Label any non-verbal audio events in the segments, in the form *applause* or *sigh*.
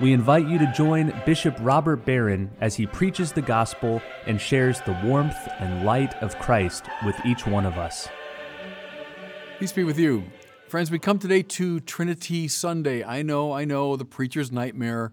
we invite you to join Bishop Robert Barron as he preaches the gospel and shares the warmth and light of Christ with each one of us. Peace be with you. Friends, we come today to Trinity Sunday. I know, I know, the preacher's nightmare.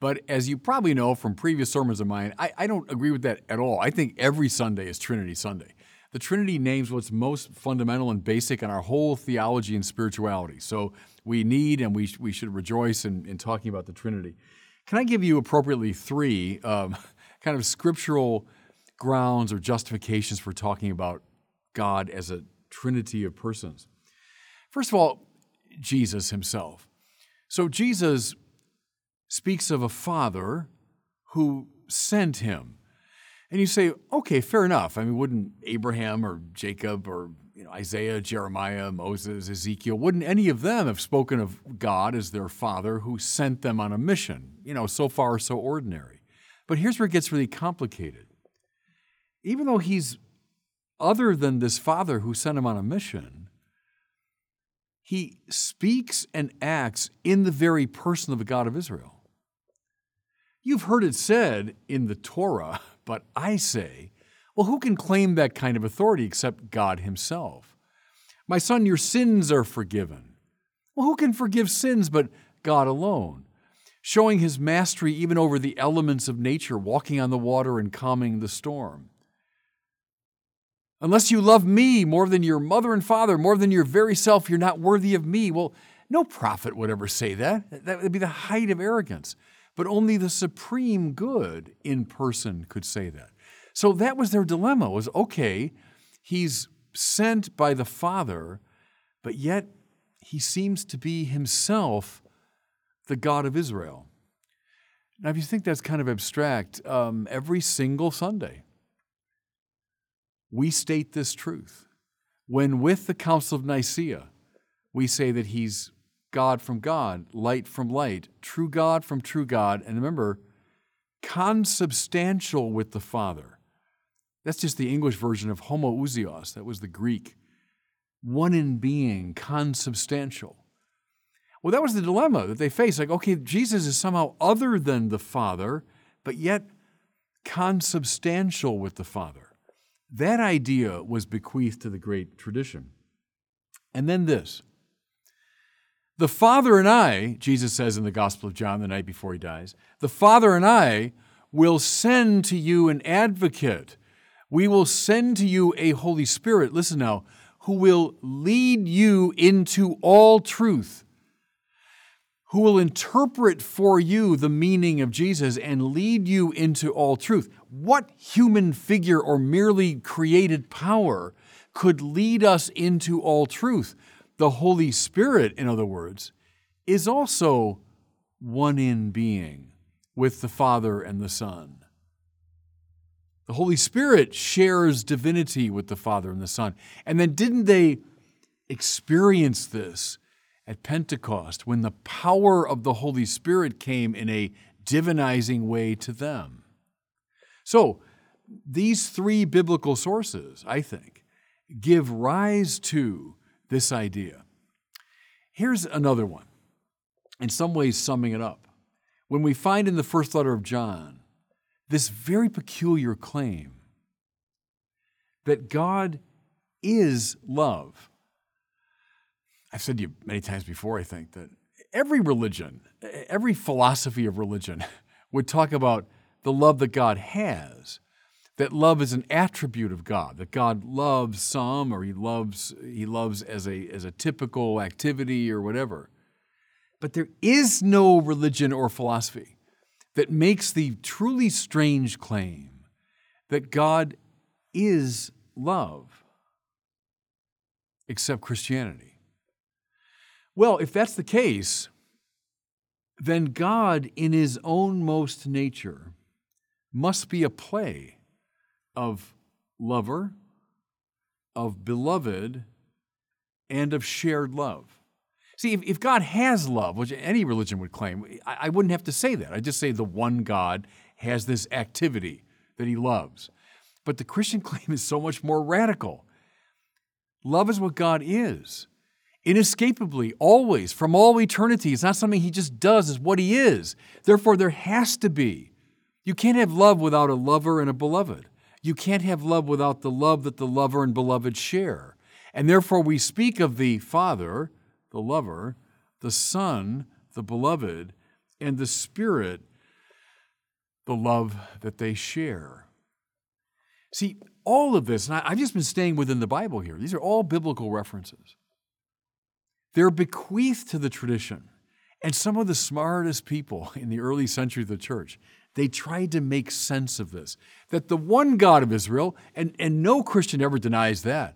But as you probably know from previous sermons of mine, I, I don't agree with that at all. I think every Sunday is Trinity Sunday. The Trinity names what's most fundamental and basic in our whole theology and spirituality. So we need and we, we should rejoice in, in talking about the Trinity. Can I give you appropriately three um, *laughs* kind of scriptural grounds or justifications for talking about God as a trinity of persons? First of all, Jesus himself. So Jesus speaks of a father who sent him. And you say, okay, fair enough. I mean, wouldn't Abraham or Jacob or you know, Isaiah, Jeremiah, Moses, Ezekiel, wouldn't any of them have spoken of God as their father who sent them on a mission? You know, so far so ordinary. But here's where it gets really complicated. Even though he's other than this father who sent him on a mission, he speaks and acts in the very person of the God of Israel. You've heard it said in the Torah, *laughs* but I say, well, who can claim that kind of authority except God Himself? My son, your sins are forgiven. Well, who can forgive sins but God alone? Showing His mastery even over the elements of nature, walking on the water and calming the storm. Unless you love me more than your mother and father, more than your very self, you're not worthy of me. Well, no prophet would ever say that. That would be the height of arrogance but only the supreme good in person could say that. So that was their dilemma was okay, he's sent by the Father, but yet he seems to be himself the God of Israel. Now, if you think that's kind of abstract, um, every single Sunday, we state this truth. When with the Council of Nicaea, we say that he's God from God, light from light, true God from true God. And remember, consubstantial with the Father. That's just the English version of homoousios. That was the Greek. One in being, consubstantial. Well, that was the dilemma that they faced. Like, okay, Jesus is somehow other than the Father, but yet consubstantial with the Father. That idea was bequeathed to the great tradition. And then this the Father and I, Jesus says in the Gospel of John the night before he dies, the Father and I will send to you an advocate. We will send to you a Holy Spirit, listen now, who will lead you into all truth, who will interpret for you the meaning of Jesus and lead you into all truth. What human figure or merely created power could lead us into all truth? The Holy Spirit, in other words, is also one in being with the Father and the Son. The Holy Spirit shares divinity with the Father and the Son. And then didn't they experience this at Pentecost when the power of the Holy Spirit came in a divinizing way to them? So, these three biblical sources, I think, give rise to this idea. Here's another one, in some ways summing it up. When we find in the first letter of John this very peculiar claim that God is love. I've said to you many times before, I think, that every religion, every philosophy of religion *laughs* would talk about the love that God has that love is an attribute of God, that God loves some or he loves he loves as a as a typical activity or whatever. But there is no religion or philosophy that makes the truly strange claim that God is love except Christianity. Well, if that's the case, then God in his own most nature must be a play of lover, of beloved, and of shared love. See, if, if God has love, which any religion would claim, I, I wouldn't have to say that. I'd just say the one God has this activity that he loves. But the Christian *laughs* claim is so much more radical. Love is what God is. Inescapably, always, from all eternity. It's not something he just does, it's what he is. Therefore, there has to be. You can't have love without a lover and a beloved. You can't have love without the love that the lover and beloved share. And therefore, we speak of the Father the lover, the Son, the beloved, and the Spirit, the love that they share. See, all of this, and I, have just been staying within the Bible here, these are all biblical references. They're bequeathed to the tradition. And some of the smartest people in the early century of the church, they tried to make sense of this. That the one God of Israel, and, and no Christian ever denies that,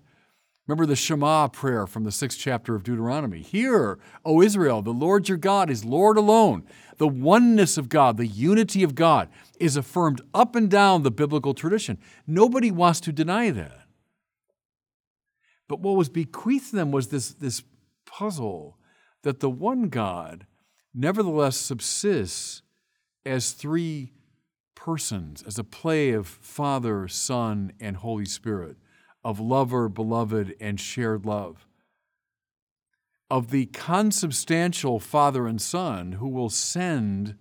Remember the Shema prayer from the sixth chapter of Deuteronomy. Hear, O Israel, the Lord your God is Lord alone. The oneness of God, the unity of God, is affirmed up and down the biblical tradition. Nobody wants to deny that. But what was bequeathed to them was this, this puzzle that the one God nevertheless subsists as three persons, as a play of Father, Son, and Holy Spirit of lover, beloved, and shared love, of the consubstantial Father and Son who will send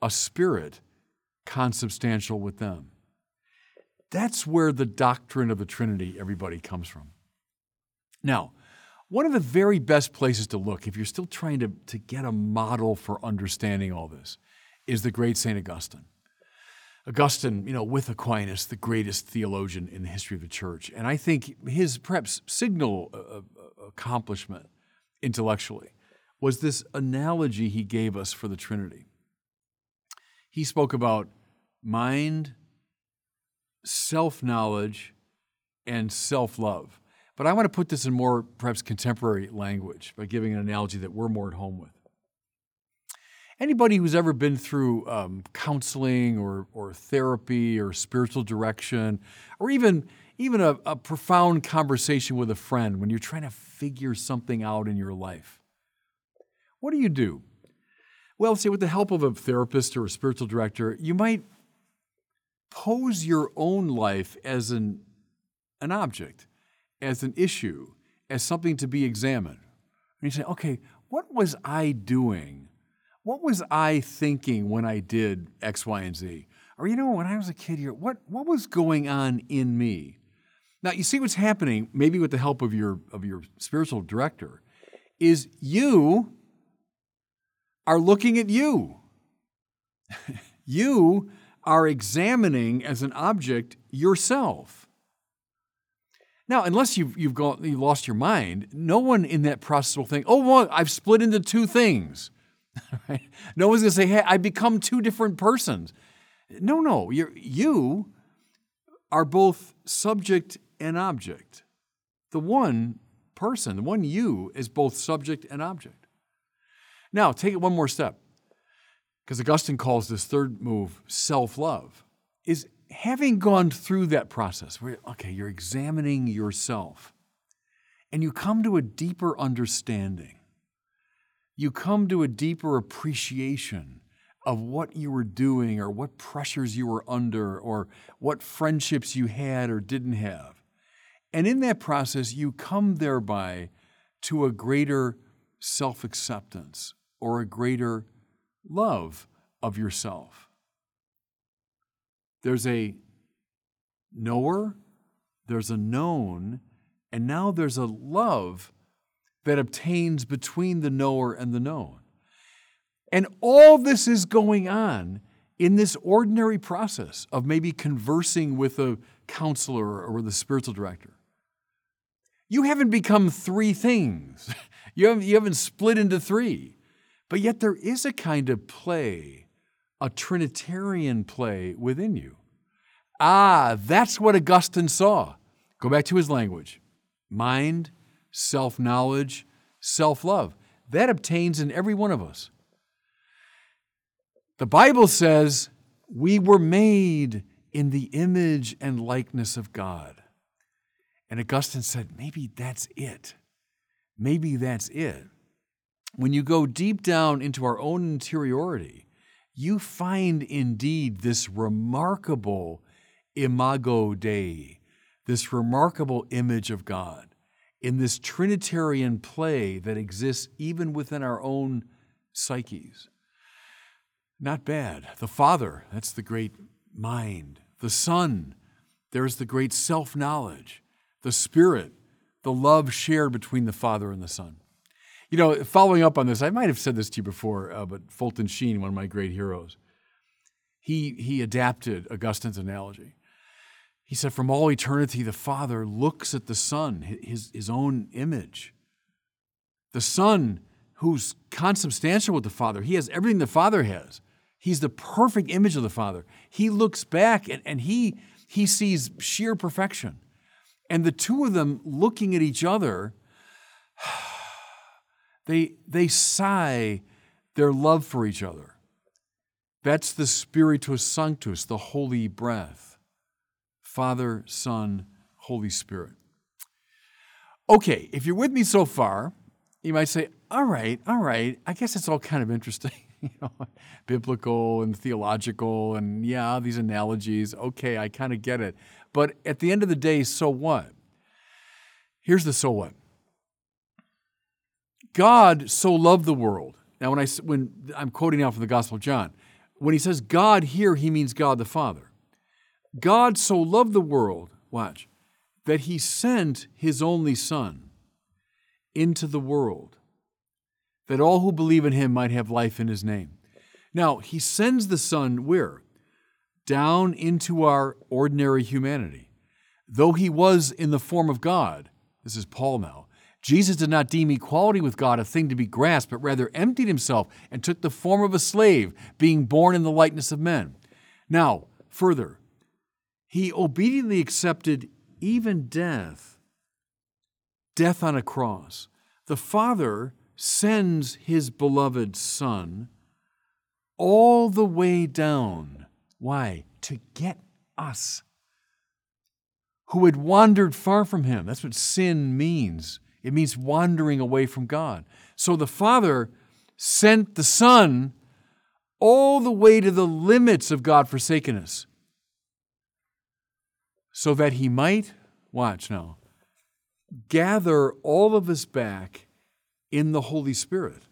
a spirit consubstantial with them. That's where the doctrine of the Trinity, everybody, comes from. Now, one of the very best places to look, if you're still trying to, to get a model for understanding all this, is the great St. Augustine. Augustine, you know, with Aquinas, the greatest theologian in the history of the church. And I think his perhaps signal uh, uh, accomplishment intellectually was this analogy he gave us for the Trinity. He spoke about mind, self knowledge, and self love. But I want to put this in more perhaps contemporary language by giving an analogy that we're more at home with anybody who's ever been through um, counseling or, or therapy or spiritual direction, or even, even a, a profound conversation with a friend when you're trying to figure something out in your life, what do you do? Well, say with the help of a therapist or a spiritual director, you might pose your own life as an, an object, as an issue, as something to be examined. And you say, okay, what was I doing what was I thinking when I did X, Y, and Z? Or, you know, when I was a kid here, what, what was going on in me? Now, you see what's happening, maybe with the help of your, of your spiritual director, is you are looking at you. *laughs* you are examining as an object yourself. Now, unless you've, you've, gone, you've lost your mind, no one in that process will think, oh, well, I've split into two things. *laughs* No one's going to say, hey, I become two different persons. No, no, you're, you are both subject and object. The one person, the one you, is both subject and object. Now, take it one more step, because Augustine calls this third move self love, is having gone through that process where, okay, you're examining yourself, and you come to a deeper understanding you come to a deeper appreciation of what you were doing or what pressures you were under or what friendships you had or didn't have. And in that process, you come thereby to a greater self acceptance or a greater love of yourself. There's a knower, there's a known, and now there's a love that obtains between the knower and the known. And all this is going on in this ordinary process of maybe conversing with a counselor or a spiritual director. You haven't become three things. *laughs* You haven't, you haven't split into three. But yet there is a kind of play, a Trinitarian play within you. Ah, that's what Augustine saw. Go back to his language mind, self knowledge, self love. That obtains in every one of us. The Bible says we were made in the image and likeness of God. And Augustine said, maybe that's it. Maybe that's it. When you go deep down into our own interiority, you find indeed this remarkable imago Dei, this remarkable image of God in this Trinitarian play that exists even within our own psyches. Not bad. The Father, that's the great mind. The Son, there's the great self knowledge. The Spirit, the love shared between the Father and the Son. You know, following up on this, I might have said this to you before, uh, but Fulton Sheen, one of my great heroes, he, he adapted Augustine's analogy. He said, From all eternity, the Father looks at the Son, his, his own image. The Son, who's consubstantial with the Father, he has everything the Father has. He's the perfect image of the Father. He looks back and, and he, he sees sheer perfection. And the two of them looking at each other, they, they sigh their love for each other. That's the Spiritus Sanctus, the holy breath. Father, Son, Holy Spirit. Okay, if you're with me so far, you might say, all right, all right, I guess it's all kind of interesting. *laughs* you know, biblical and theological, and yeah, these analogies. Okay, I kind of get it. But at the end of the day, so what? Here's the so what. God so loved the world. Now, when I when I'm quoting now from the Gospel of John, when he says God here, he means God the Father. God so loved the world, watch, that he sent his only Son into the world that all who believe in him might have life in his name. Now, he sends the Son where? Down into our ordinary humanity. Though he was in the form of God, this is Paul now, Jesus did not deem equality with God a thing to be grasped, but rather emptied himself and took the form of a slave, being born in the likeness of men. Now, further, he obediently accepted even death, death on a cross. The Father sends his beloved Son all the way down. Why? To get us who had wandered far from him. That's what sin means. It means wandering away from God. So the Father sent the Son all the way to the limits of God forsakenness so that he might, watch now, gather all of us back in the Holy Spirit.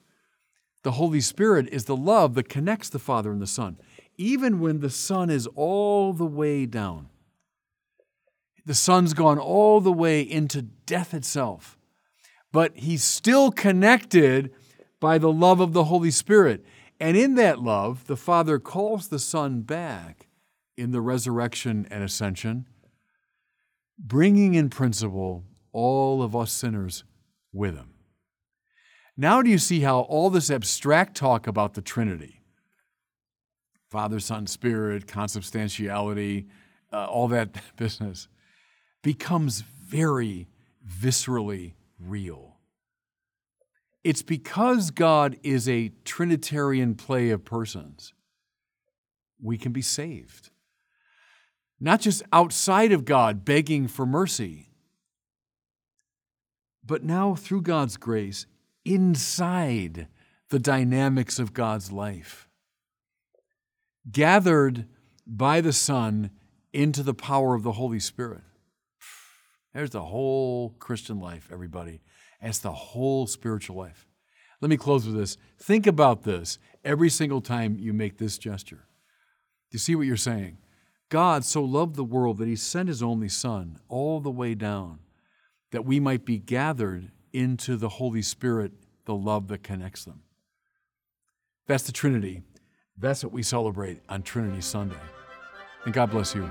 The Holy Spirit is the love that connects the Father and the Son, even when the Son is all the way down. The Son's gone all the way into death itself, but he's still connected by the love of the Holy Spirit. And in that love, the Father calls the Son back in the resurrection and ascension, bringing in principle all of us sinners with him. Now, do you see how all this abstract talk about the Trinity, Father, Son, Spirit, consubstantiality, uh, all that *laughs* business, becomes very viscerally real? It's because God is a Trinitarian play of persons, we can be saved. Not just outside of God begging for mercy, but now through God's grace inside the dynamics of God's life, gathered by the Son into the power of the Holy Spirit. There's the whole Christian life, everybody. That's the whole spiritual life. Let me close with this. Think about this every single time you make this gesture. Do you see what you're saying? God so loved the world that he sent his only Son all the way down that we might be gathered into the Holy Spirit, the love that connects them. That's the Trinity. That's what we celebrate on Trinity Sunday. And God bless you.